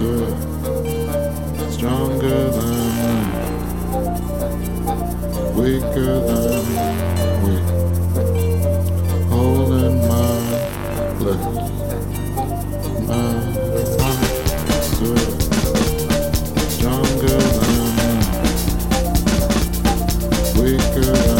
stood stronger than weaker than weak, holding my lips. My heart stronger than weaker than